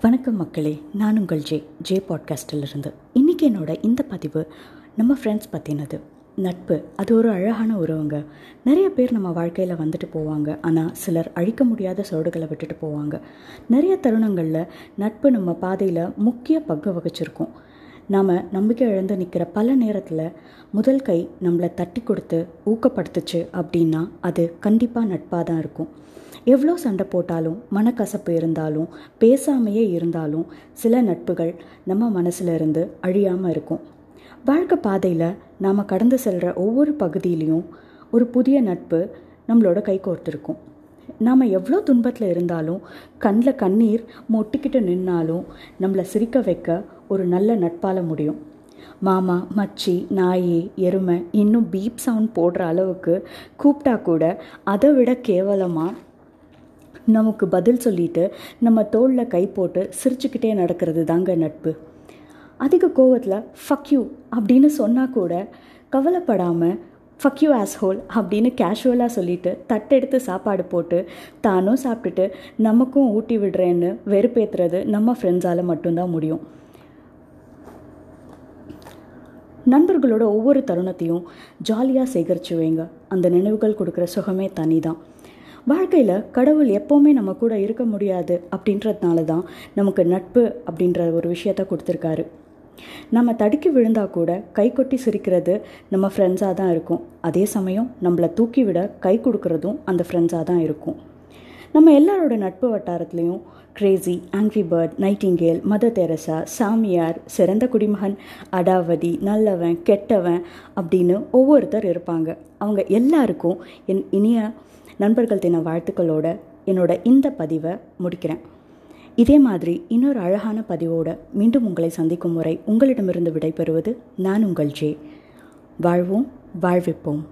வணக்கம் மக்களே நான் உங்கள் ஜே ஜே பாட்காஸ்டிலிருந்து. இன்றைக்கி என்னோட இந்த பதிவு நம்ம ஃப்ரெண்ட்ஸ் பற்றினது நட்பு அது ஒரு அழகான உறவுங்க. நிறைய பேர் நம்ம வாழ்க்கையில் வந்துட்டு போவாங்க. ஆனால் சிலர் அழிக்க முடியாத சோடுகளை விட்டுட்டு போவாங்க. நிறைய தருணங்களில் நட்பு நம்ம பாதையில் முக்கிய பங்கு வகிச்சிருக்கோம். நாம் நம்பிக்கை இழந்து நிற்கிற பல நேரத்தில் முதல் கை நம்மளை தட்டி கொடுத்து ஊக்கப்படுத்துச்சு அப்படின்னா அது கண்டிப்பாக நட்பாக தான் இருக்கும். எவ்வளோ சண்டை போட்டாலும் மனக்கசப்பு இருந்தாலும் பேசாமையே இருந்தாலும் சில நட்புகள் நம்ம மனசில் இருந்து அழியாமல் இருக்கும். வாழ்க்கை பாதையில் நாம் கடந்து செல்கிற ஒவ்வொரு பகுதியிலையும் ஒரு புதிய நட்பு நம்மளோட கை கோர்த்துருக்கும். நாம் எவ்வளோ துன்பத்தில் இருந்தாலும் கண்ணில் கண்ணீர் மொட்டிக்கிட்டு நின்னாலும் நம்மளை சிரிக்க வைக்க ஒரு நல்ல நட்பால் முடியும். மாமா மச்சி நாயி எருமை இன்னும் பீப் சவுண்ட் போடுற அளவுக்கு கூப்பிட்டா கூட அதை விட கேவலமாக நமக்கு பதில் சொல்லிட்டு நம்ம தோளில் கை போட்டு சிரிச்சுக்கிட்டே நடக்கிறது தாங்க நட்பு. அதிக கோவத்தில் ஃபக்யூ அப்படின்னு சொன்னால் கூட கவலைப்படாமல் ஃபக் யூ ஹோல் அப்படின்னு கேஷுவலாக சொல்லிட்டு தட்டெடுத்து சாப்பாடு போட்டு தானும் சாப்பிட்டுட்டு நமக்கும் ஊட்டி விடுறேன்னு வெறுப்பேற்றுறது நம்ம ஃப்ரெண்ட்ஸால் மட்டும்தான் முடியும். நண்பர்களோட ஒவ்வொரு தருணத்தையும் ஜாலியாக சேகரித்து வைங்க. அந்த நினைவுகள் கொடுக்குற சுகமே தனி தான் வாழ்க்கையில் கடவுள் எப்போவுமே நம்ம கூட இருக்க முடியாது அப்படின்றதுனால தான் நமக்கு நட்பு அப்படின்ற ஒரு விஷயத்த கொடுத்துருக்காரு. நம்ம தடுக்கி விழுந்தா கூட கை கொட்டி சிரிக்கிறது நம்ம ஃப்ரெண்ட்ஸாக தான் இருக்கும். அதே சமயம் நம்மளை தூக்கி விட கை கொடுக்கறதும் அந்த ஃப்ரெண்ட்ஸாக தான் இருக்கும். நம்ம எல்லாரோட நட்பு வட்டாரத்துலேயும் crazy angry bird nightingale mother Teresa சாமியார் சிறந்த குடிமகன் அடாவதி நல்லவன் கெட்டவன் அப்படின்னு ஒவ்வொருத்தர் இருப்பாங்க. அவங்க எல்லாருக்கும் என் இனிய நண்பர்கள் தின வாழ்த்துக்களோட என்னோட இந்த பதிவை முடிக்கிறேன். இதே மாதிரி இன்னொரு அழகான பதிவோடு மீண்டும் உங்களை சந்திக்கும் முறை உங்களிடமிருந்து விடைபெறுவது நான் உங்கள் ஜே. வாழ்வோம் வாழ்விப்போம்.